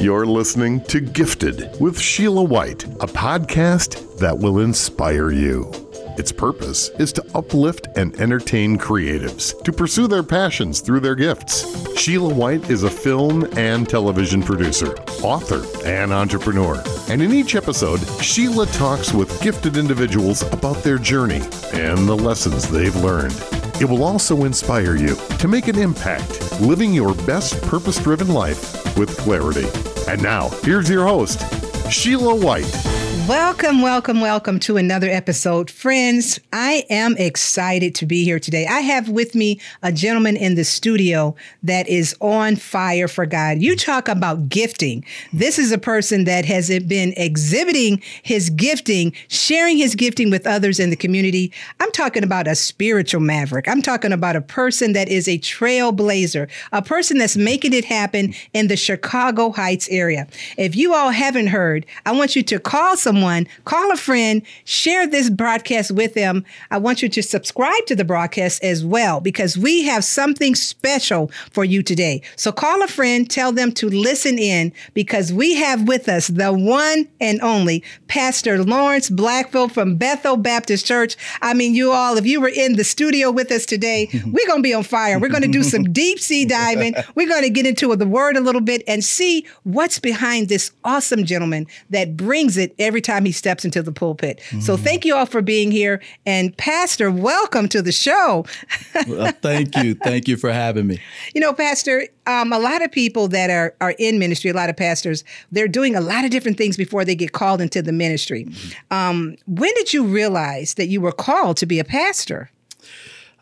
You're listening to Gifted with Sheila White, a podcast that will inspire you. Its purpose is to uplift and entertain creatives to pursue their passions through their gifts. Sheila White is a film and television producer, author, and entrepreneur. And in each episode, Sheila talks with gifted individuals about their journey and the lessons they've learned. It will also inspire you to make an impact, living your best purpose driven life with clarity. And now, here's your host, Sheila White. Welcome, welcome, welcome to another episode. Friends, I am excited to be here today. I have with me a gentleman in the studio that is on fire for God. You talk about gifting. This is a person that has been exhibiting his gifting, sharing his gifting with others in the community. I'm talking about a spiritual maverick. I'm talking about a person that is a trailblazer, a person that's making it happen in the Chicago Heights area. If you all haven't heard, I want you to call someone someone, call a friend, share this broadcast with them. I want you to subscribe to the broadcast as well because we have something special for you today. So call a friend, tell them to listen in because we have with us the one and only Pastor Lawrence Blackful from Bethel Baptist Church. I mean, you all, if you were in the studio with us today, we're going to be on fire. We're going to do some deep sea diving. We're going to get into the word a little bit and see what's behind this awesome gentleman that brings it every time he steps into the pulpit. Mm-hmm. So thank you all for being here. And Pastor, welcome to the show. well, thank you. Thank you for having me. You know, Pastor, um, a lot of people that are, are in ministry, a lot of pastors, they're doing a lot of different things before they get called into the ministry. Mm-hmm. Um, when did you realize that you were called to be a pastor?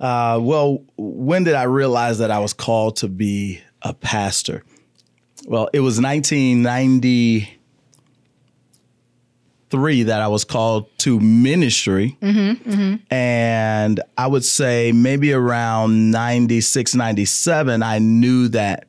Uh, well, when did I realize that I was called to be a pastor? Well, it was 1990 three that I was called to ministry. Mm-hmm, mm-hmm. And I would say maybe around 96, 97, I knew that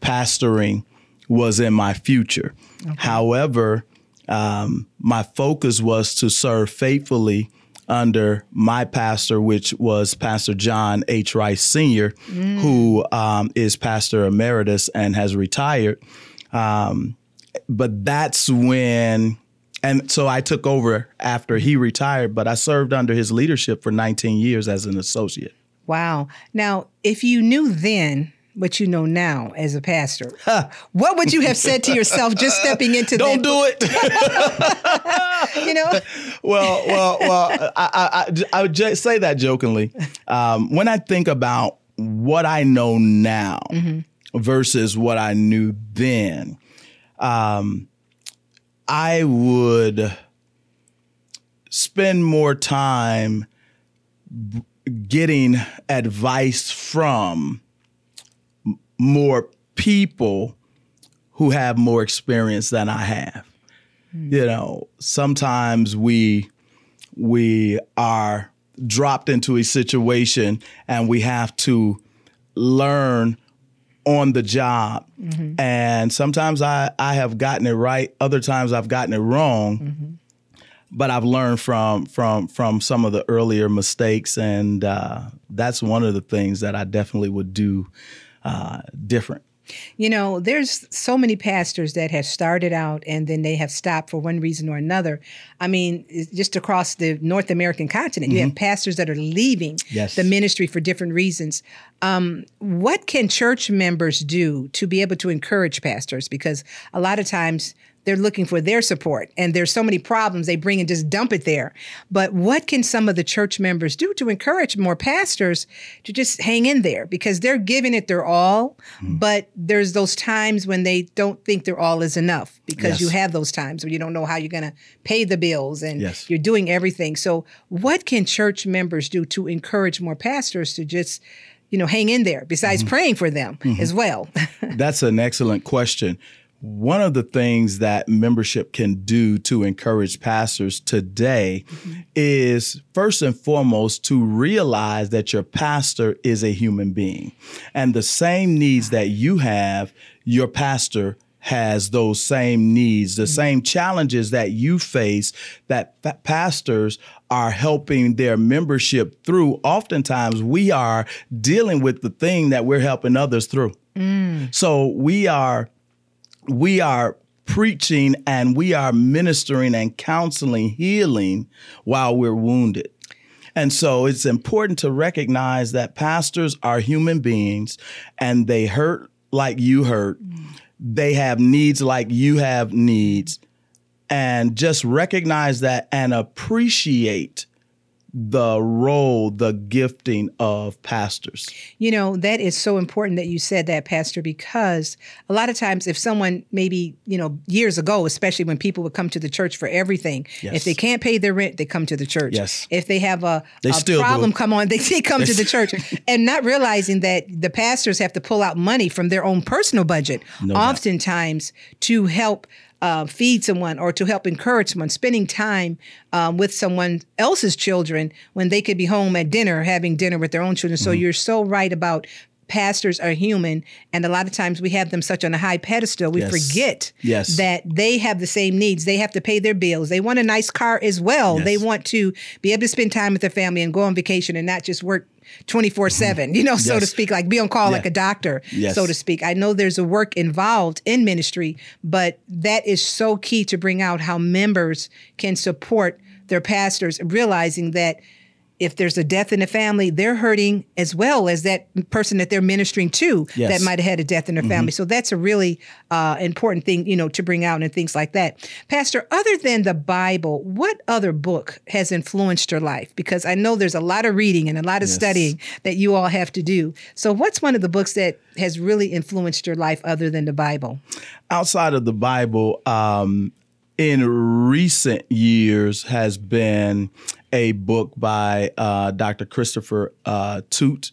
pastoring was in my future. Okay. However, um, my focus was to serve faithfully under my pastor, which was Pastor John H. Rice Sr., mm. who um, is pastor emeritus and has retired. Um, but that's when and so I took over after he retired, but I served under his leadership for 19 years as an associate. Wow. Now, if you knew then what you know now as a pastor, huh. what would you have said to yourself just stepping into Don't that? do it. you know? Well, well, well, I, I, I would just say that jokingly. Um, when I think about what I know now mm-hmm. versus what I knew then, um, I would spend more time getting advice from more people who have more experience than I have. Mm. You know, sometimes we we are dropped into a situation and we have to learn on the job. Mm-hmm. And sometimes I, I have gotten it right, other times I've gotten it wrong. Mm-hmm. But I've learned from from from some of the earlier mistakes, and uh, that's one of the things that I definitely would do uh, different. You know, there's so many pastors that have started out and then they have stopped for one reason or another. I mean, just across the North American continent, mm-hmm. you have mm-hmm. pastors that are leaving yes. the ministry for different reasons. Um, what can church members do to be able to encourage pastors? Because a lot of times they're looking for their support and there's so many problems they bring and just dump it there but what can some of the church members do to encourage more pastors to just hang in there because they're giving it their all mm. but there's those times when they don't think their all is enough because yes. you have those times when you don't know how you're going to pay the bills and yes. you're doing everything so what can church members do to encourage more pastors to just you know hang in there besides mm-hmm. praying for them mm-hmm. as well that's an excellent question one of the things that membership can do to encourage pastors today mm-hmm. is first and foremost to realize that your pastor is a human being. And the same needs that you have, your pastor has those same needs, the mm-hmm. same challenges that you face that pastors are helping their membership through. Oftentimes, we are dealing with the thing that we're helping others through. Mm. So we are we are preaching and we are ministering and counseling healing while we're wounded. And so it's important to recognize that pastors are human beings and they hurt like you hurt. They have needs like you have needs. And just recognize that and appreciate the role, the gifting of pastors. You know, that is so important that you said that, Pastor, because a lot of times if someone maybe, you know, years ago, especially when people would come to the church for everything, Yes. if they can't pay their rent, they come to the church. Yes. If they have a, They a still problem come on, they, they come to the church and not realizing that the pastors have to pull out money from their own personal budget, doubt. oftentimes to help uh, feed someone or to help encourage someone, spending time um, with someone else's children when they could be home at dinner having dinner with their own children. Mm-hmm. So you're so right about pastors are human and a lot of times we have them such on a high pedestal we Yes. forget Yes. that they have the same needs they have to pay their bills they want a nice car as well Yes. they want to be able to spend time with their family and go on vacation and not just work 24 7 you know so to speak like be on call Yeah. like a doctor Yes. so to speak i know there's a work involved in ministry but that is so key to bring out how members can support their pastors realizing that if there's a death in the family, they're hurting as well as that person that they're ministering to Yes. that might have had a death in their family. So that's a really uh, important thing, you know, to bring out and things like that. Pastor, other than the Bible, what other book has influenced your life? Because I know there's a lot of reading and a lot of studying that you all have to do. So what's one of the books that has really influenced your life other than the Bible? outside of the Bible, um, in recent years, has been a book by uh, Dr. Christopher uh, Toot,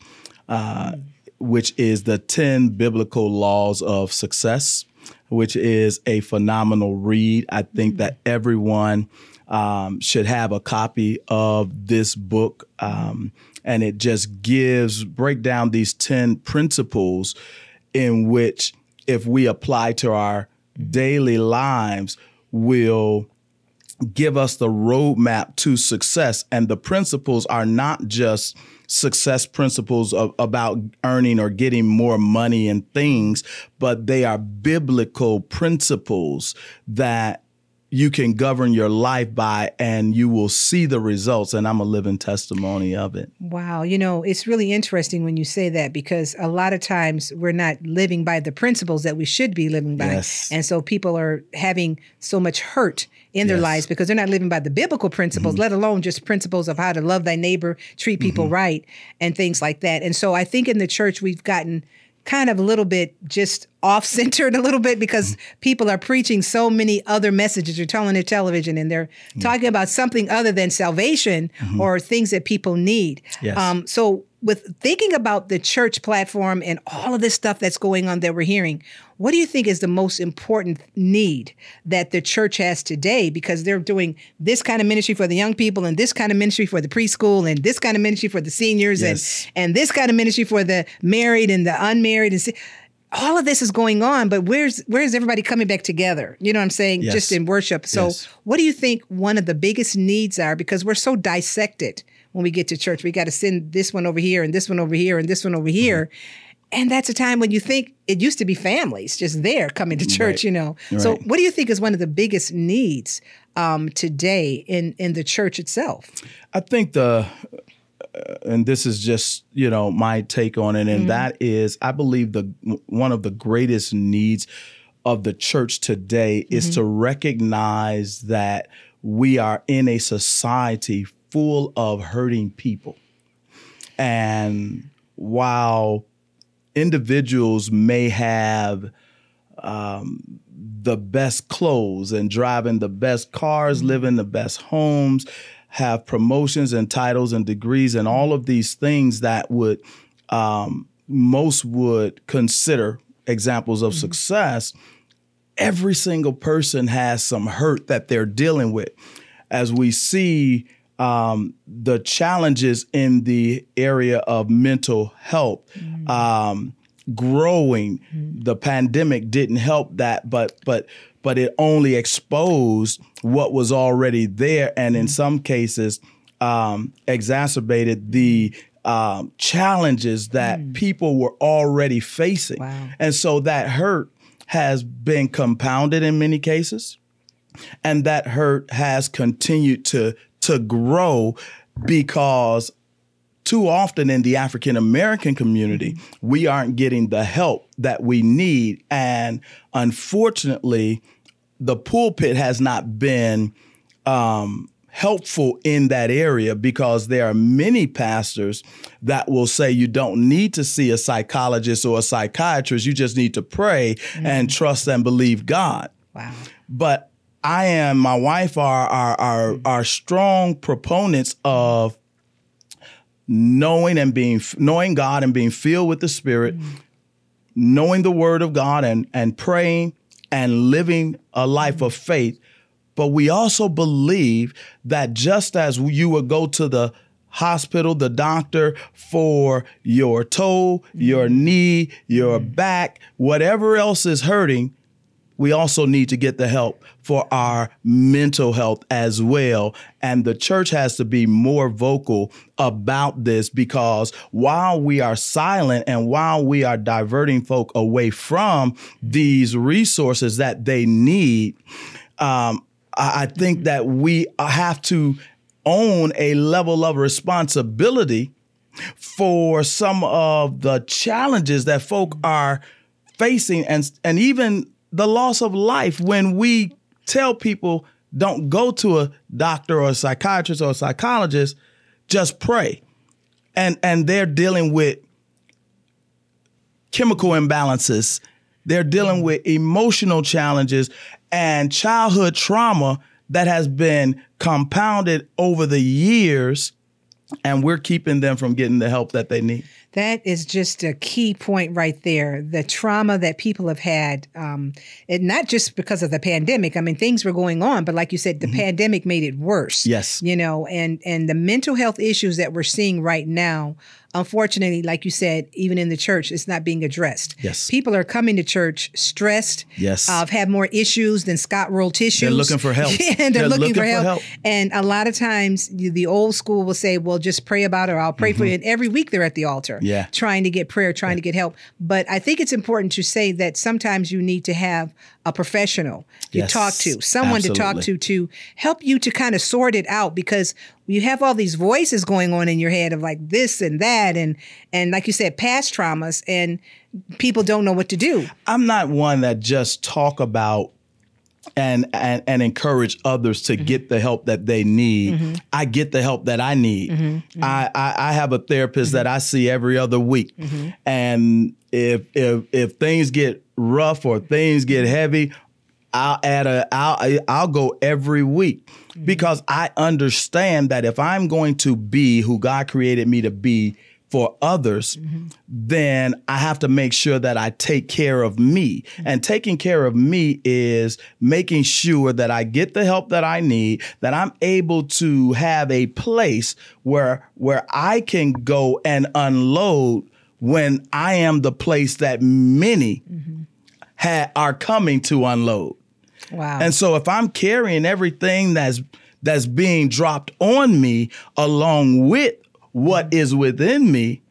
uh, which is the 10 Biblical Laws of Success, which is a phenomenal read. I think that everyone um, should have a copy of this book. Um, and it just gives, break down these 10 principles in which if we apply to our daily lives will give us the roadmap to success. And the principles are not just success principles of, about earning or getting more money and things but they are biblical principles that you can govern your life by and you will see the results and i'm a living testimony of it Wow, you know, it's really interesting when you say that because a lot of times we're not living by the principles that we should be living by. Yes. And so people are having so much hurt in their Yes. lives because they're not living by the biblical principles, mm-hmm. let alone just principles of how to love thy neighbor, treat people mm-hmm. right, and things like that. And so I think in the church we've gotten kind of a little bit just off centered a little bit because people are preaching so many other messages. You're telling their television and they're talking about something other than salvation or things that people need. Yes. Um, so, with thinking about the church platform and all of this stuff that's going on that we're hearing, what do you think is the most important need that the church has today? Because they're doing this kind of ministry for the young people, and this kind of ministry for the preschool, and this kind of ministry for the seniors, Yes. and and this kind of ministry for the married and the unmarried, and si- all of this is going on. But where's where's everybody coming back together? You know what I'm saying? Yes. Just in worship. So, Yes. what do you think one of the biggest needs are? Because we're so dissected when we get to church. We got to send this one over here and this one over here and this one over here. And that's a time when you think it used to be families just there coming to church, Right. you know. So, what do you think is one of the biggest needs um, today in in the church itself? I think the, uh, and this is just you know my take on it, and that is I believe the one of the greatest needs of the church today is to recognize that we are in a society full of hurting people, and while individuals may have um, the best clothes and driving the best cars, mm-hmm. living the best homes, have promotions and titles and degrees and all of these things that would um, most would consider examples of mm-hmm. success. Every single person has some hurt that they're dealing with. As we see um, the challenges in the area of mental health um, growing, the pandemic didn't help that, but but but it only exposed what was already there, and in some cases, um, exacerbated the um, challenges that people were already facing. Wow. And so that hurt has been compounded in many cases, and that hurt has continued to to grow because too often in the African American community, we aren't getting the help that we need. And unfortunately, the pulpit has not been um, helpful in that area because there are many pastors that will say you don't need to see a psychologist or a psychiatrist. You just need to pray mm-hmm. and trust and believe God. Wow. But I am, my wife are, are, are, are strong proponents of knowing and being knowing God and being filled with the Spirit, mm-hmm. knowing the Word of God and and praying and living a life of faith. But we also believe that just as you would go to the hospital, the doctor for your toe, your knee, your mm-hmm. back, whatever else is hurting, we also need to get the help for our mental health as well. And the church has to be more vocal about this because while we are silent and while we are diverting folk away from these resources that they need, um, I think that we have to own a level of responsibility for some of the challenges that folk are facing and and even the loss of life when we tell people don't go to a doctor or a psychiatrist or a psychologist, just pray. And and they're dealing with chemical imbalances. They're dealing with emotional challenges and childhood trauma that has been compounded over the years and we're keeping them from getting the help that they need. That is just a key point right there. The trauma that people have had, um, and not just because of the pandemic. I mean, things were going on, but like you said, the mm-hmm. pandemic made it worse. Yes, you know, and and the mental health issues that we're seeing right now unfortunately, like you said, even in the church, it's not being addressed. Yes. People are coming to church stressed. Yes. Uh, have had more issues than Scott rolled tissues. They're looking for help. and they're, they're looking, looking, for, help. for, help. And a lot of times the old school will say, well, just pray about it or I'll pray mm-hmm. for you. And every week they're at the altar yeah. trying to get prayer, trying yeah. to get help. But I think it's important to say that sometimes you need to have a professional you yes, talk to, someone absolutely. to talk to to help you to kind of sort it out because you have all these voices going on in your head of like this and that and and like you said past traumas and people don't know what to do. I'm not one that just talk about and and, and encourage others to mm-hmm. get the help that they need. Mm-hmm. I get the help that I need. Mm-hmm. mm-hmm. I, I, I have a therapist that I see every other week, mm-hmm. and if if if things get rough or things get heavy, I'll add a I'll I'll go every week mm-hmm. because I understand that if I'm going to be who God created me to be for others, mm-hmm. then I have to make sure that I take care of me. Mm-hmm. And taking care of me is making sure that I get the help that I need, that I'm able to have a place where where I can go and unload when I am the place that many mm-hmm. ha- are coming to unload. Wow. And so if I'm carrying everything that's that's being dropped on me along with what is within me,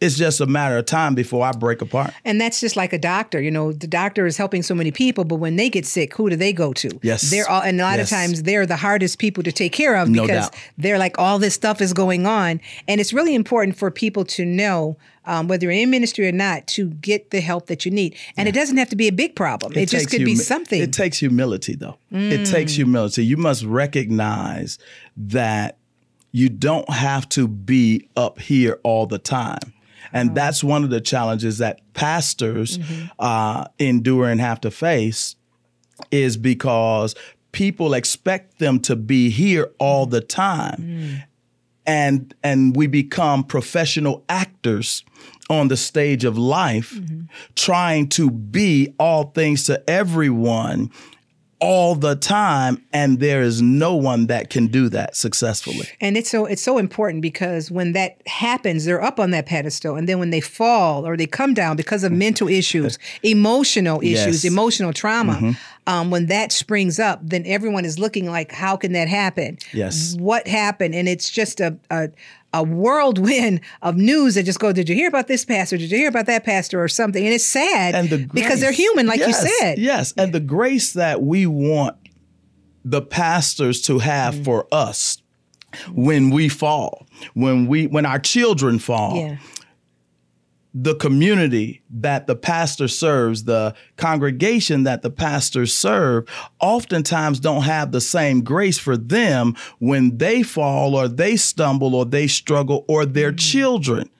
it's just a matter of time before I break apart. And that's just like a doctor. You know, the doctor is helping so many people, but when they get sick, who do they go to? Yes. They're all, and a lot yes. of times they're the hardest people to take care of because no they're like all this stuff is going on. And it's really important for people to know um, whether you're in ministry or not, to get the help that you need. And yeah. it doesn't have to be a big problem. It, it just could humi- be something. It takes humility, though. Mm. It takes humility. You must recognize that you don't have to be up here all the time. And oh. that's one of the challenges that pastors mm-hmm. uh, endure and have to face is because people expect them to be here all the time. Mm. And, and we become professional actors on the stage of life, mm-hmm. trying to be all things to everyone all the time and there is no one that can do that successfully and it's so it's so important because when that happens they're up on that pedestal and then when they fall or they come down because of mental issues emotional issues yes. emotional trauma mm-hmm. Um, when that springs up, then everyone is looking like, how can that happen? Yes. What happened? And it's just a, a a whirlwind of news that just go, did you hear about this pastor? Did you hear about that pastor or something? And it's sad And the grace, because they're human, like Yes, you said. Yes. And the grace that we want the pastors to have Mm-hmm. for us when we fall, when we when our children fall, Yeah. The community that the pastor serves, the congregation that the pastors serve, oftentimes don't have the same grace for them when they fall or they stumble or they struggle or their Mm-hmm. children.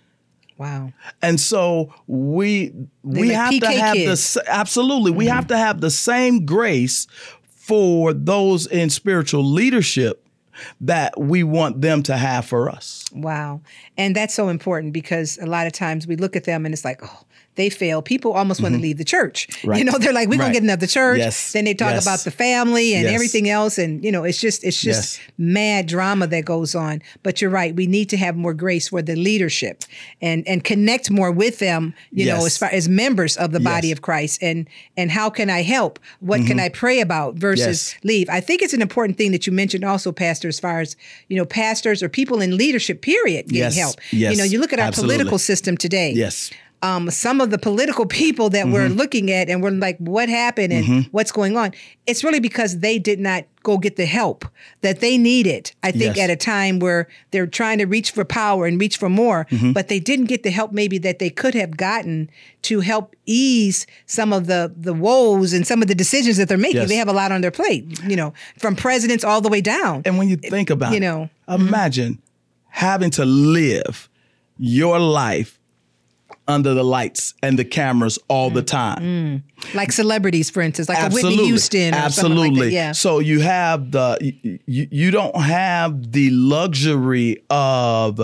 Wow. And so we we like have to PK have the kids. s- absolutely we have to have the same grace for those in spiritual leadership that we want them to have for us. Wow. And that's so important because a lot of times we look at them and it's like, oh, they fail. People almost want to leave the church. You Mm-hmm. Know, they're like, we're gonna get another church. Yes. Then they talk Yes. about the family and Yes. everything else. And you know, it's just it's just mad drama that goes on. But you're right. We need to have more grace for the leadership and and connect more with them, you know, as far as members of the body of Christ. And and how can I help? What can I pray about versus Mm-hmm. Leave? I think it's an important thing that you mentioned also, Pastor, as far as, you know, pastors or people in leadership, period, getting help. Yes. You know, you look at our Absolutely. political system today. Yes. Um, some of the political people that Mm-hmm. we're looking at and we're like, what happened and what's going on? It's really because they did not go get the help that they needed. I think Yes. at a time where they're trying to reach for power and reach for more, Mm-hmm. but they didn't get the help maybe that they could have gotten to help ease some of the the woes and some of the decisions that they're making. Yes. They have a lot on their plate, you know, from presidents all the way down. And when you think about you know, mm-hmm. imagine having to live your life under the lights and the cameras all Mm. the time. like celebrities, for instance, like a Absolutely. Whitney Houston, or Absolutely. Something like that. Yeah. So you have the you, you don't have the luxury of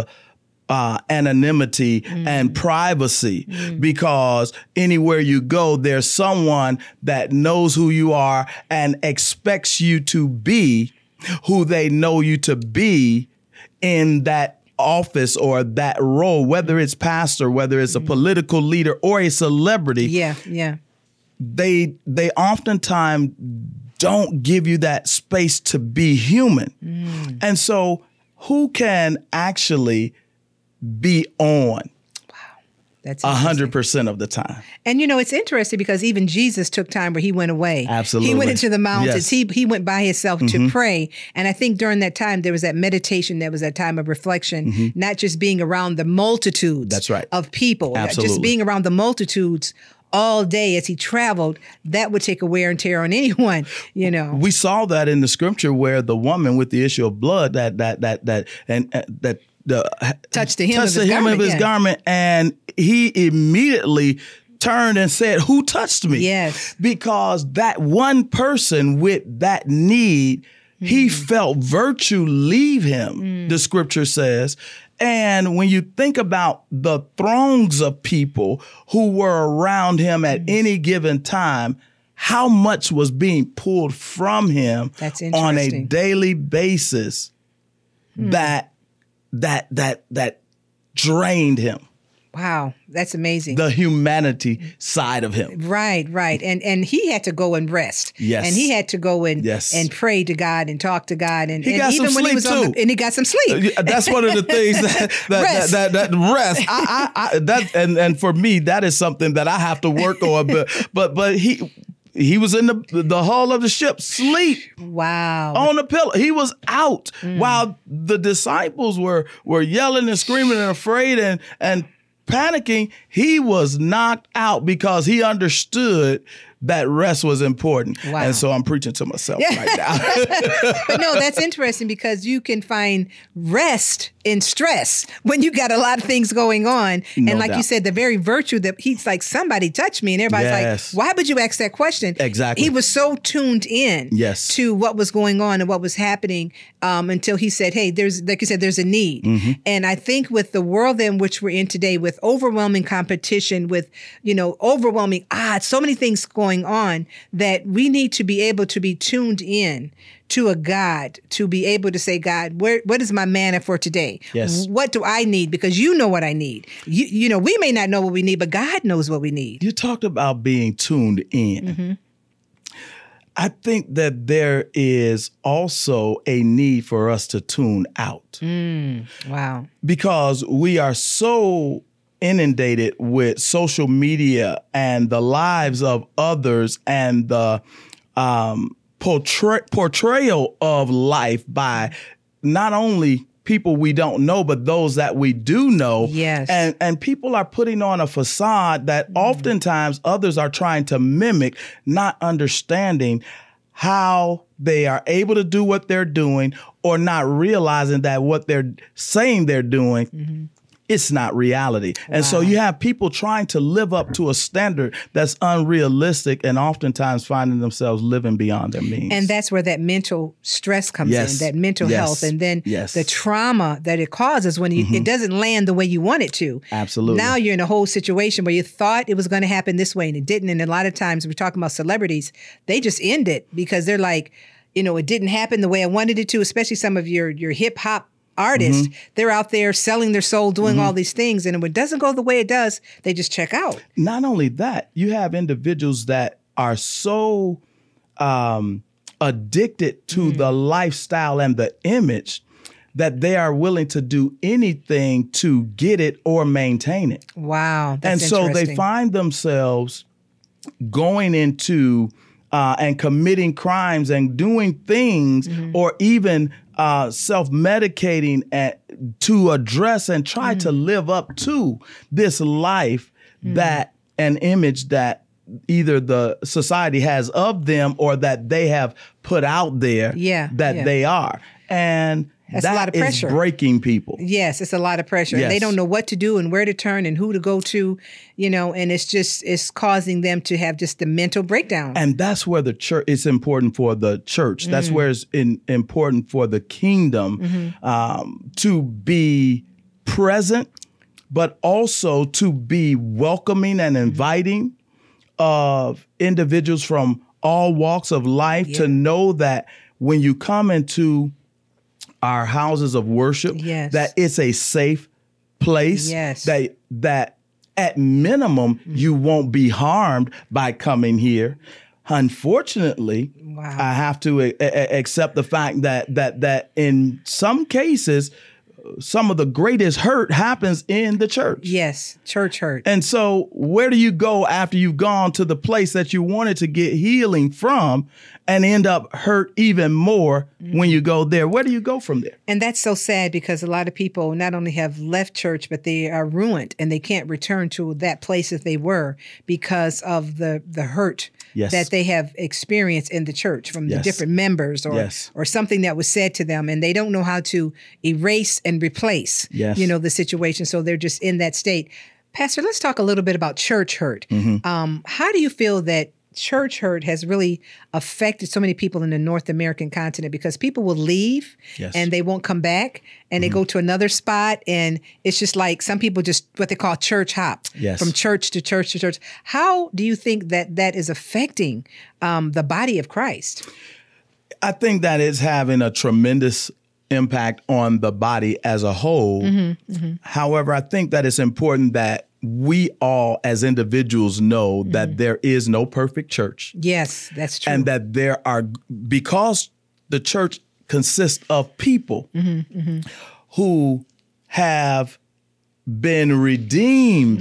uh, anonymity Mm. and privacy because anywhere you go, there's someone that knows who you are and expects you to be who they know you to be in that office or that role, whether it's pastor, whether it's a political leader or a celebrity. Yeah, yeah. they they oftentimes don't give you that space to be human. Mm. And so who can actually be on That's a hundred percent of the time? And you know, it's interesting because even Jesus took time where he went away. Absolutely. He went into the mountains. Yes. Mm-hmm. He he went by himself to pray. And I think during that time there was that meditation, there was that time of reflection, not just being around the multitudes Mm-hmm. That's right. of people. Absolutely. Just being around the multitudes all day as he traveled, that would take a wear and tear on anyone, you know. We saw that in the scripture where the woman with the issue of blood that that that that and uh, that the Touched the hem touched of his the hem of garment, his yeah. garment and he immediately turned and said, "Who touched me?" Yes. because that one person with that need, he Mm-hmm. felt virtue leave him, Mm. the scripture says. And when you think about the throngs of people who were around him Mm. at any given time, how much was being pulled from him That's on a daily basis that that that that drained him Wow, that's amazing. the humanity side of him Right, right, and and he had to go and rest. Yes. and he had to go and Yes. and pray to God and talk to God, and, He and got even some when he sleep, was on the, too. and he got some sleep. That's one of the things that that Rest. that, that, that rest. I, I, I, that and and for me, that is something that I have to work on. But but but he he was in the the hull of the ship, sleep Wow, on the pillow. He was out Mm. while the disciples were were yelling and screaming and afraid and and panicking. He was knocked out because he understood that rest was important. Wow. And so I'm preaching to myself right now. but no, that's interesting because you can find rest in stress when you got a lot of things going on. No and like you said, the very virtue that he's like, somebody touched me. And everybody's Yes. like, why would you ask that question? Exactly. He was so tuned in Yes. to what was going on and what was happening um, until he said, hey, there's, like you said, there's a need. Mm-hmm. And I think with the world in which we're in today, with overwhelming competition, with, you know, overwhelming odds, so many things going on that we need to be able to be tuned in to a God to be able to say, God, where what is my manna for today? Yes. What do I need? Because you know what I need. You, you know, we may not know what we need, but God knows what we need. you talked about being tuned in. Mm-hmm. I think that there is also a need for us to tune out Wow. because we are so inundated with social media and the lives of others and the um, portray- portrayal of life by not only people we don't know but those that we do know. Yes. and and people are putting on a facade that oftentimes others are trying to mimic not understanding how they are able to do what they're doing or not realizing that what they're saying they're doing it's not reality. And so you have people trying to live up to a standard that's unrealistic and oftentimes finding themselves living beyond their means. And that's where that mental stress comes Yes. in, that mental Yes. health, and then Yes. Mm-hmm. the trauma that it causes when you, it doesn't land the way you want it to. Absolutely. Now you're in a whole situation where you thought it was going to happen this way and it didn't. And a lot of times we're talking about celebrities, they just end it because they're like, you know, it didn't happen the way I wanted it to. Especially some of your your hip hop artists, Mm-hmm. they're out there selling their soul, doing all these things, and when it doesn't go the way it does, they just check out. not only that, you have individuals that are so um, addicted to Mm. the lifestyle and the image that they are willing to do anything to get it or maintain it. Wow, and so they find themselves going into uh, and committing crimes and doing things Mm-hmm. or even uh, self-medicating to address and try to Mm. live up to this life that an image that either the society has of them or that they have put out there Yeah, that yeah. they are and That's a lot of is pressure. breaking people Yes, it's a lot of pressure. And they don't know what to do and where to turn and who to go to, you know, and it's just it's causing them to have just the mental breakdown. and that's where the church it's important for the church that's Mm-hmm. where it's in, important for the kingdom um, to be present but also to be welcoming and Mm-hmm. inviting of individuals from all walks of life to know that when you come into our houses of worship Yes. that it's a safe place Yes. that that at minimum mm-hmm. you won't be harmed by coming here unfortunately Wow. i have to a- a- accept the fact that that that in some cases some of the greatest hurt happens in the church yes, church hurt. and so, where do you go after you've gone to the place that you wanted to get healing from and end up hurt even more when you go there? Where do you go from there? And that's so sad because a lot of people not only have left church, but they are ruined and they can't return to that place that they were because of the the hurt Yes. that they have experienced in the church from the different members or Yes. or something that was said to them, and they don't know how to erase and replace, Yes. you know, the situation. So they're just in that state. Pastor, let's talk a little bit about church hurt. Mm-hmm. Um, how do you feel that church hurt has really affected so many people in the North American continent? Because people will leave Yes. and they won't come back, and they Mm-hmm. go to another spot, and it's just like some people just what they call church hop Yes. from church to church to church. How do you think that that is affecting um, the body of Christ? I think that it's having a tremendous impact on the body as a whole. However, I think that it's important that we all, as individuals, know that there is no perfect church. Yes, that's true. and that there are because the church consists of people Mm-hmm, who have been redeemed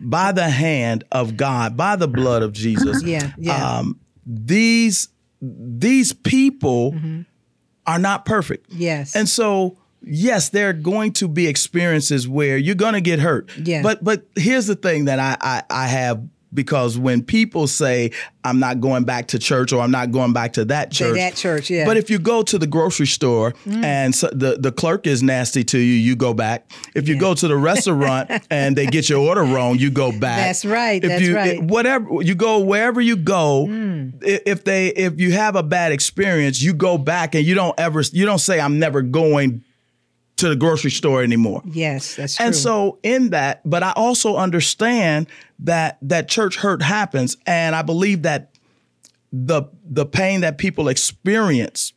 by the hand of God, by the blood of Jesus. Yeah, yeah. Um, these these people are not perfect. Mm-hmm. yes, And so, yes, there are going to be experiences where you're going to get hurt. Yeah. But but here's the thing that I, I I have because when people say I'm not going back to church or I'm not going back to that church, that church, yeah. Mm. But if you go to the grocery store and so the the clerk is nasty to you, you go back. If you go to the restaurant and they get your order wrong, you go back. That's right, If that's you, right. Whatever you go, wherever you go, Mm. if they if you have a bad experience, you go back and you don't ever you don't say I'm never going to the grocery store anymore. yes, that's true. And so in that, but I also understand that that church hurt happens and I believe that the the pain that people experience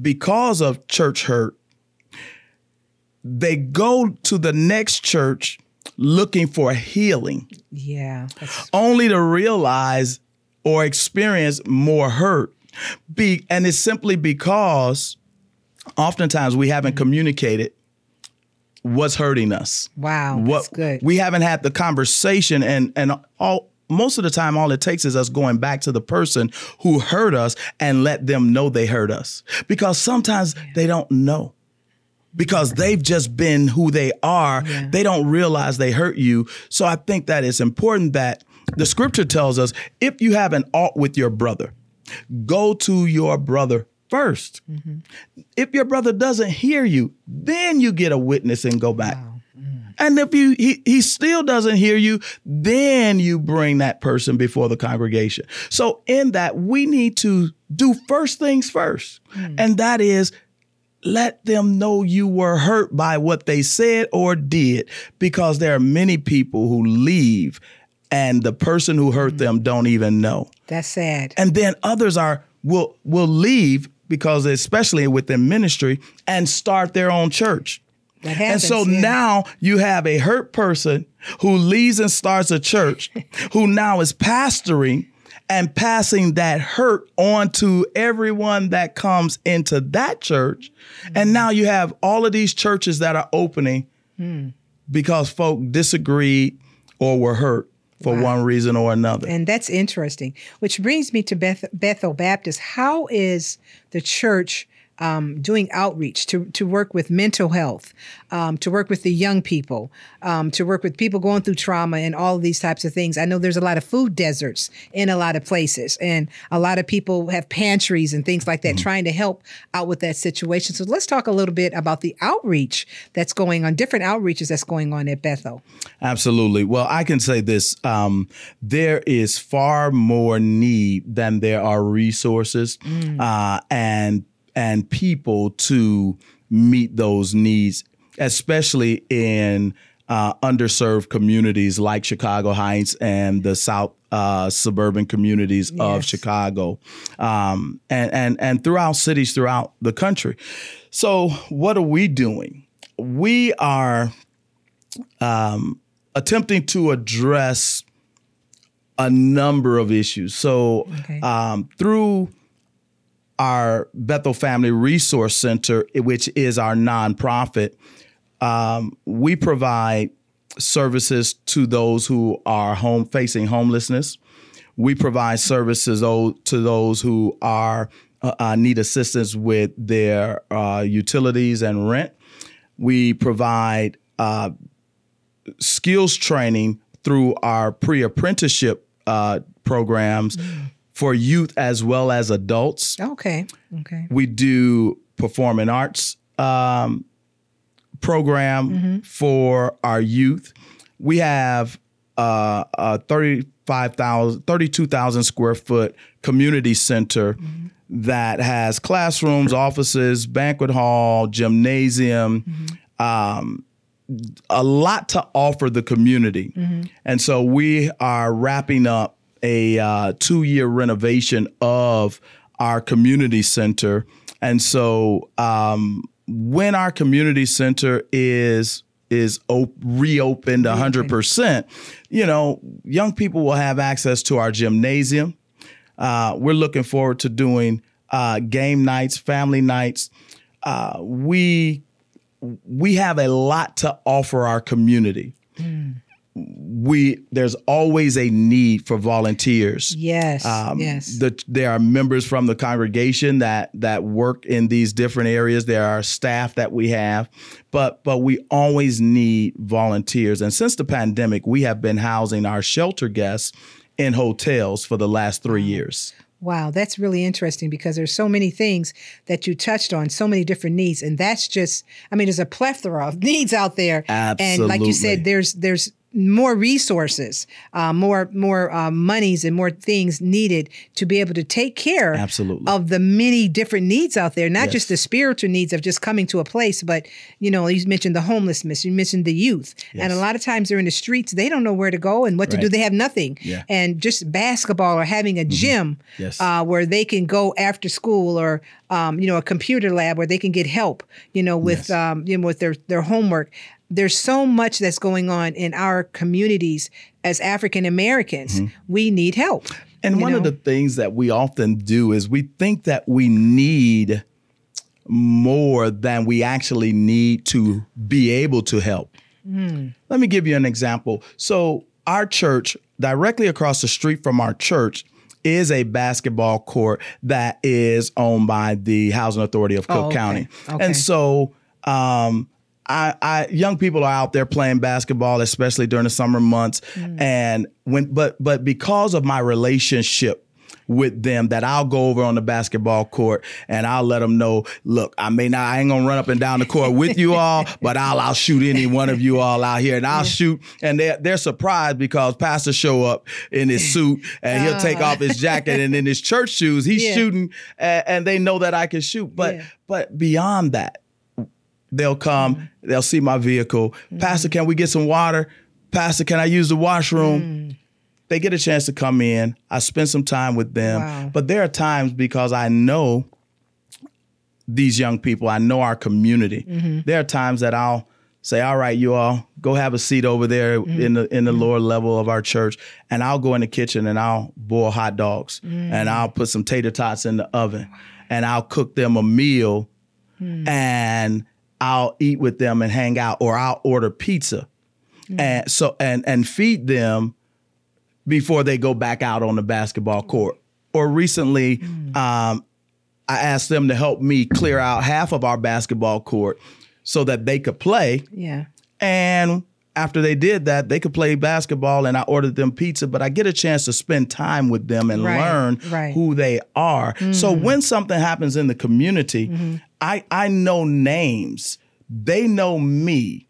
because of church hurt they go to the next church looking for healing yeah, only to realize or experience more hurt. Be, and it's simply because oftentimes we haven't mm-hmm. communicated what's hurting us. Wow, what that's good. we haven't had the conversation and and all most of the time all it takes is us going back to the person who hurt us and let them know they hurt us. Because sometimes they don't know. Because they've just been who they are. Yeah. they don't realize they hurt you. So i think that it's important that the scripture tells us if you have an alt with your brother go to your brother 1st mm-hmm. if your brother doesn't hear you then you get a witness and go back. Mm. And if you he, he still doesn't hear you, then you bring that person before the congregation. So in that we need to do first things first. Mm. And that is let them know you were hurt by what they said or did because there are many people who leave and the person who hurt mm. them don't even know. That's sad. and then others are will will leave because especially within ministry and start their own church. That and so yeah. now you have a hurt person who leaves and starts a church who now is pastoring and passing that hurt on to everyone that comes into that church. Mm-hmm. And now you have all of these churches that are opening hmm. because folk disagreed or were hurt for Wow. one reason or another And that's interesting. Which brings me to Beth, Bethel Baptist. How is the church um, doing outreach to, to work with mental health, um, to work with the young people, um, to work with people going through trauma and all of these types of things? I know there's a lot of food deserts in a lot of places, and a lot of people have pantries and things like that trying to help out with that situation. So let's talk a little bit about the outreach that's going on, different outreaches that's going on at Bethel. Absolutely. Well, I can say this: um, there is far more need than there are resources, uh, and and people to meet those needs, especially in uh, underserved communities like Chicago Heights and the South uh, suburban communities of Chicago, um, and and and throughout cities throughout the country. So, what are we doing? We are attempting to address a number of issues. So, Okay. um, through our Bethel Family Resource Center, which is our nonprofit, um, we provide services to those who are home facing homelessness. We provide services to those who are uh, uh, need assistance with their uh, utilities and rent. We provide uh, skills training through our pre apprenticeship uh, programs for youth as well as adults. Okay. Okay. We do performing arts um, program for our youth. We have uh, a 35,000, 32,000 square foot community center that has classrooms, offices, banquet hall, gymnasium, um, a lot to offer the community. And so we are wrapping up a uh, two year renovation of our community center. And so um, when our community center is is op- reopened 100%, you know, young people will have access to our gymnasium. Uh, we're looking forward to doing uh, game nights, family nights. Uh, we we have a lot to offer our community. We there's always a need for volunteers. Yes. Um, yes. The, there are members from the congregation that that work in these different areas. There are staff that we have, but but we always need volunteers. And since the pandemic, we have been housing our shelter guests in hotels for the last three years. Wow, that's really interesting because there's so many things that you touched on, so many different needs, and that's just I mean, there's a plethora of needs out there. Absolutely. And like you said, there's there's more resources, uh, more more uh, monies, and more things needed to be able to take care Absolutely. of the many different needs out there. Not just the spiritual needs of just coming to a place, but you know, you mentioned the homelessness, you mentioned the youth, and a lot of times they're in the streets. They don't know where to go and what to do. They have nothing. Yeah. And just basketball or having a gym Yes. uh, where they can go after school or um, you know a computer lab where they can get help you know with Yes. um, you know with their their homework there's so much that's going on in our communities as African Americans Mm-hmm. we need help And one of the things that we often do is we think that we need more than we actually need to be able to help. Let me give you an example. So, our church, directly across the street from our church, is a basketball court that is owned by the Housing Authority of Cook Oh, okay. County. Okay. And so, um, I, I young people are out there playing basketball, especially during the summer months. Mm. And when but but because of my relationship with them that I'll go over on the basketball court and I'll let them know, look, I may not, I ain't gonna run up and down the court with you all, but I'll I'll shoot any one of you all out here and I'll shoot. And they're they're surprised because Pastor show up in his suit and he'll take off his jacket and in his church shoes, he's Yeah. shooting and, and they know that I can shoot. But Yeah. but beyond that, they'll come, they'll see my vehicle. Pastor, can we get some water? Pastor, can I use the washroom? Mm. They get a chance to come in. I spend some time with them. Wow. But there are times because I know these young people, I know our community. Mm-hmm. There are times that I'll say, "All right, you all go have a seat over there mm-hmm. in the in the mm-hmm. lower level of our church," and I'll go in the kitchen and I'll boil hot dogs mm. and I'll put some tater tots in the oven and I'll cook them a meal mm. and I'll eat with them and hang out, or I'll order pizza, mm. and so and and feed them before they go back out on the basketball court. Or recently, mm. um, I asked them to help me clear out half of our basketball court so that they could play. Yeah. And after they did that, they could play basketball and I ordered them pizza, but I get a chance to spend time with them and Right, learn right. who they are. So mm-hmm. when something happens in the community, mm-hmm. I, I know names. They know me.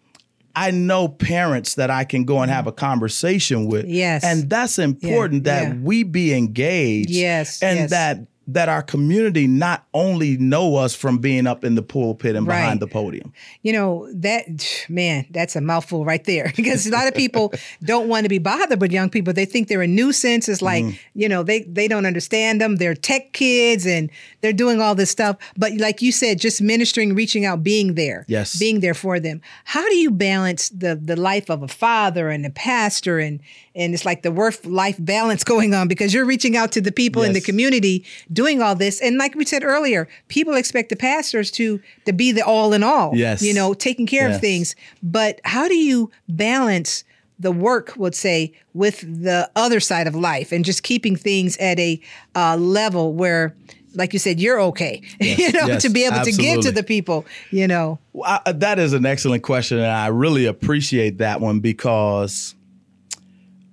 I know parents that I can go and have a mm-hmm. conversation with. Yes. And that's important that yeah. we be engaged. Yes, And yes. that that our community not only know us from being up in the pulpit and Right. behind the podium. You know, that man, that's a mouthful right there because a lot of people don't want to be bothered with young people. They think they're a nuisance. It's like, Mm-hmm. you know, they they don't understand them. They're tech kids and they're doing all this stuff. But like you said, just ministering, reaching out, being there. Yes. Being there for them. How do you balance the the life of a father and a pastor and and it's like the work life balance going on because you're reaching out to the people in the community doing all this. And like we said earlier, people expect the pastors to to be the all in all. Yes. You know, taking care of things. But how do you balance the work, would say, with the other side of life and just keeping things at a uh, level where, like you said, you're okay, you know, yes, to be able to give to the people, you know. Well, I, that is an excellent question, and I really appreciate that one because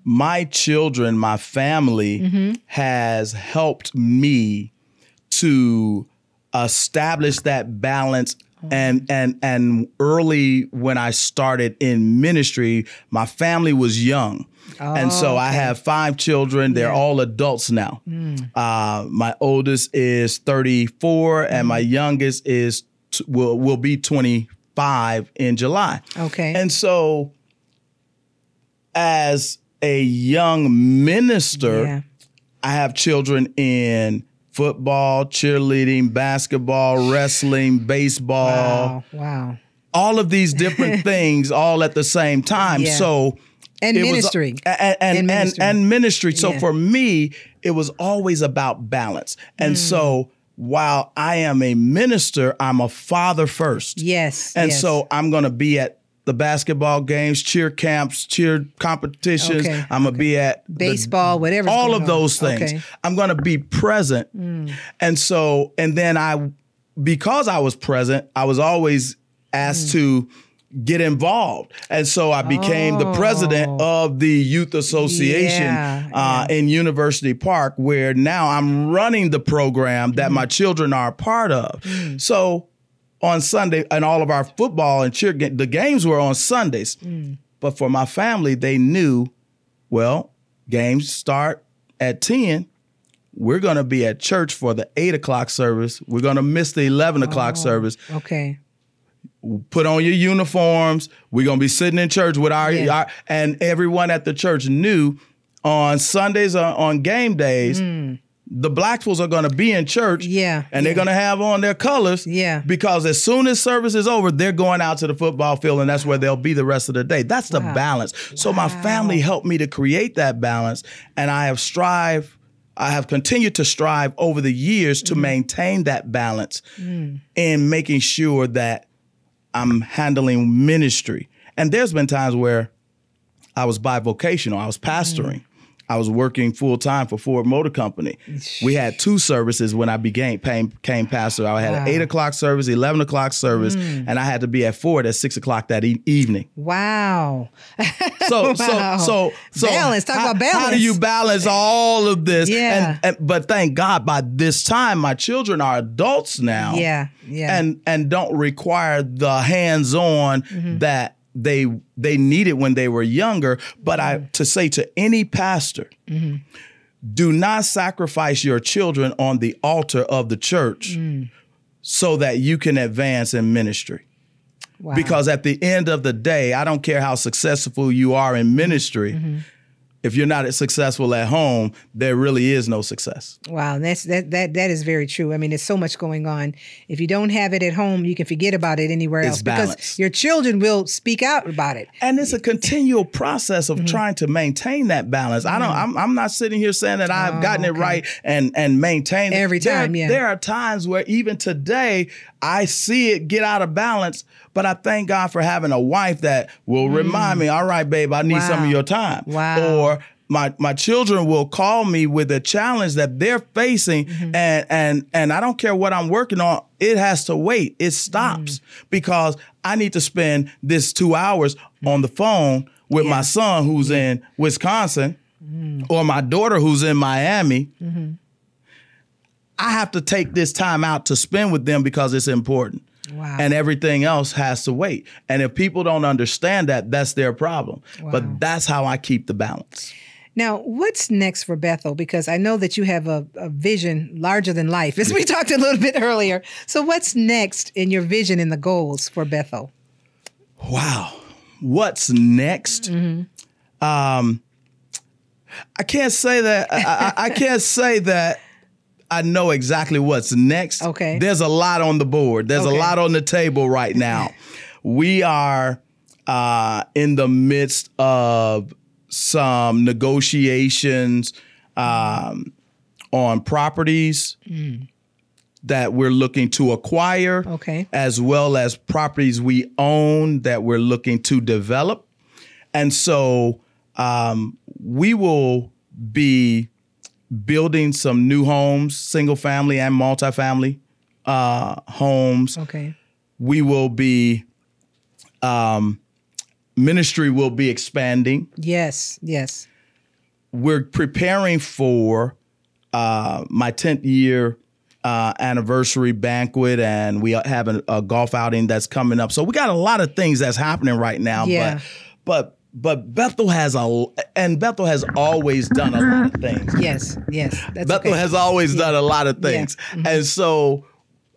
my children, my family, mm-hmm. has helped me to establish that balance. Oh. And and and early when I started in ministry, my family was young. and so oh, I have five children. They're all adults now. Mm. Uh, my oldest is 34, and mm-hmm. my youngest is t- will will be 25 in July. Okay. And so, as a young minister, Yeah. I have children in football, cheerleading, basketball, wrestling, baseball, Wow. Wow. all of these different things all at the same time. Yeah. So And was- ministry. a- and And and ministry. and ministry. So Yeah. for me, it was always about balance. Mm. And so while I am a minister, I'm a father first. Yes. And yes. so I'm going to be at the basketball games, cheer camps, cheer competitions. Okay, I'm going to be at the- baseball, whatever. all of those things. Okay. Mm. I'm to be present. And so, and then I, because I was present, I was always asked Mm. to get involved. And so I became the president of the youth association Oh. Yeah, uh, in University Park, where now I'm running the program that Mm. my children are a part of. So on Sunday, and all of our football and cheer, ga- the games were on Sundays. Mm. But for my family, they knew, well, games start at 10. We're going to be at church for the eight o'clock service. We're going to miss the 11 Oh. o'clock service. Okay. Put on your uniforms. We're going to be sitting in church with our, Yeah. our- and everyone at the church knew on Sundays, uh, on game days, the Blackfuls are going to be in church. Mm. Yeah, And they're going to have on their colors. Yeah. Because as soon as service is over, they're going out to the football field and that's where they'll be the rest of the day. That's the Wow. balance. So my family helped me to create that balance. And I have strived I have continued to strive over the years to maintain that balance in making sure that I'm handling ministry. And there's been times where I was bivocational, I was pastoring. I was working full time for Ford Motor Company. We had two services when I began came, became pastor. I had an eight o'clock service, eleven o'clock service, and I had to be at Ford at six o'clock that e- evening. Wow. So, Wow. so, so, so, Balance. Talk how, about How do you balance all of this? Yeah. And, and but thank God, by this time, my children are adults now. Yeah. Yeah. And and don't require the hands-on Mm-hmm. that they they needed when they were younger. But Mm-hmm. I to say to any pastor, do not sacrifice your children on the altar of the church Mm. so that you can advance in ministry. wow. Because at the end of the day, I don't care how successful you are in ministry. Mm-hmm. If you're not as successful at home, there really is no success. Wow, that's that that that is very true. I mean, there's so much going on. If you don't have it at home, you can forget about it anywhere It's else because your children will speak out about it. And it's a continual process Mm-hmm. of trying to maintain that balance. I don't. I'm, I'm not sitting here saying that I've gotten it Oh, okay. right and and maintained it. Every There- time, yeah. There are times where even today I see it get out of balance, but I thank God for having a wife that will remind me. All right, babe, I need some Mm. Of your time. Wow. Or my my children will call me with a challenge that they're facing Mm-hmm. and and and I don't care what I'm working on it has to wait it stops Mm. because I need to spend this 2 hours on the phone with my son who's in Wisconsin Mm. or my daughter who's in Miami Mm-hmm. I have to take this time out to spend with them because it's important Wow. and everything else has to wait and if people don't understand that that's their problem Wow. but that's how I keep the balance Now, what's next for Bethel? Because I know that you have a, a vision larger than life, as we talked a little bit earlier. So, what's next in your vision and the goals for Bethel? Wow. What's next? Mm-hmm. Um, I can't say that. I, I, I can't say that I know exactly what's next. Okay. There's a lot on the board. There's Okay. a lot on the table right now. we are uh, in the midst of some negotiations um, on properties that we're looking to acquire Okay. as well as properties we own that we're looking to develop. And so um, we will be building some new homes, single family and multifamily uh, homes. Okay. We will be, um, ministry will be expanding. Yes. Yes. We're preparing for uh, my 10th year uh, anniversary banquet, and we have a, a golf outing that's coming up. So we got a lot of things that's happening right now. Yeah. But but but Bethel has a and Bethel has always done a lot of things. Yes. Yes. That's Bethel okay. has always done a lot of things, Mm-hmm. and so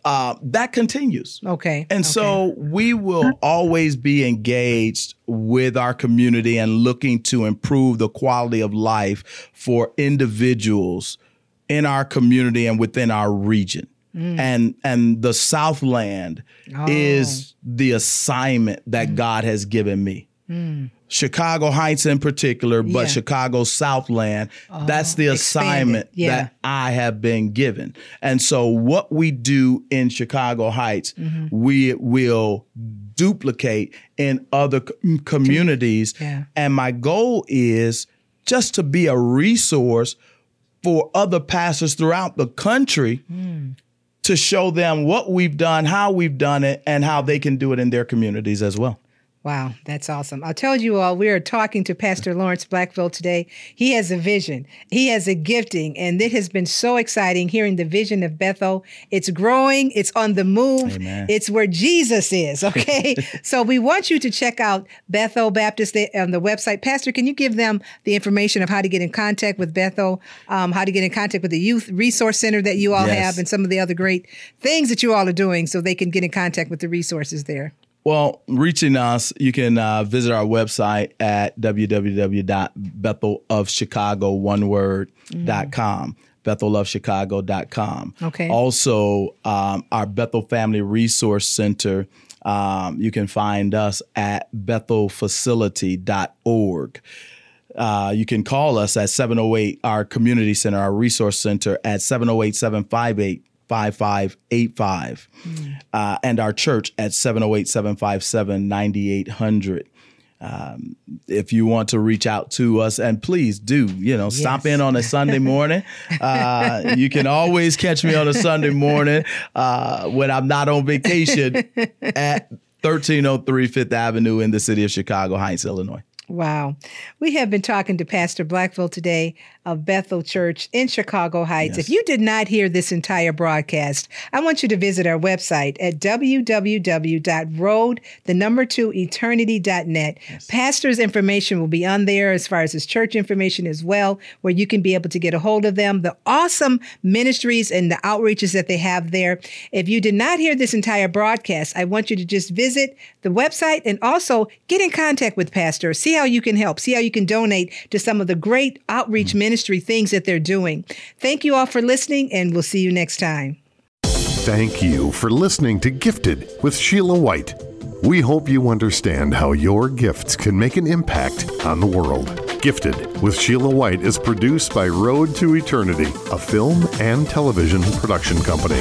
uh, that continues. Okay. And so we will always be engaged with our community and looking to improve the quality of life for individuals in our community and within our region. And and the Southland is the assignment that God has given me. Chicago Heights in particular, but Yeah. Chicago Southland, that's the oh, assignment Yeah. that I have been given. And so what we do in Chicago Heights, mm-hmm. we will duplicate in other c- mm, communities. Yeah. And my goal is just to be a resource for other pastors throughout the country mm. to show them what we've done, how we've done it, and how they can do it in their communities as well. Wow, that's awesome. I told you all we are talking to Pastor Lawrence Blackful today. He has a vision, he has a gifting, and it has been so exciting hearing the vision of Bethel. It's growing, it's on the move, Amen. it's where Jesus is, okay? so we want you to check out Bethel Baptist on the website. Pastor, can you give them the information of how to get in contact with Bethel, um, how to get in contact with the Youth Resource Center that you all Yes. have, and some of the other great things that you all are doing so they can get in contact with the resources there? Well, reaching us, you can uh, visit our website at www.bethelofchicago, one word, dot com. BethelofChicago.com. Okay. Also, um, our Bethel Family Resource Center, um, you can find us at bethelfacility.org. uh, you can call us at 708, our community center, our resource center at 708 758 5585. Uh, and our church at 708 757 9800. Um, if you want to reach out to us, and please do, you know, stop in on a Sunday morning. Uh, you can always catch me on a Sunday morning uh, when I'm not on vacation at 1303 Fifth Avenue in the city of Chicago Heights, Illinois. Wow. We have been talking to Pastor Blackful today of Bethel Church in Chicago Heights. Yes. If you did not hear this entire broadcast, I want you to visit our website at www.road, the number two, eternity.net. Yes. Pastor's information will be on there as far as his church information as well, where you can be able to get a hold of them, the awesome ministries and the outreaches that they have there. If you did not hear this entire broadcast, I want you to just visit the website and also get in contact with Pastor. See how you can help. See how you can donate to some of the great outreach mm-hmm. Ministry things that they're doing. Thank you all for listening, and we'll see you next time. Thank you for listening to Gifted with Sheila White. We hope you understand how your gifts can make an impact on the world. Gifted with Sheila White is produced by Road to Eternity, a film and television production company.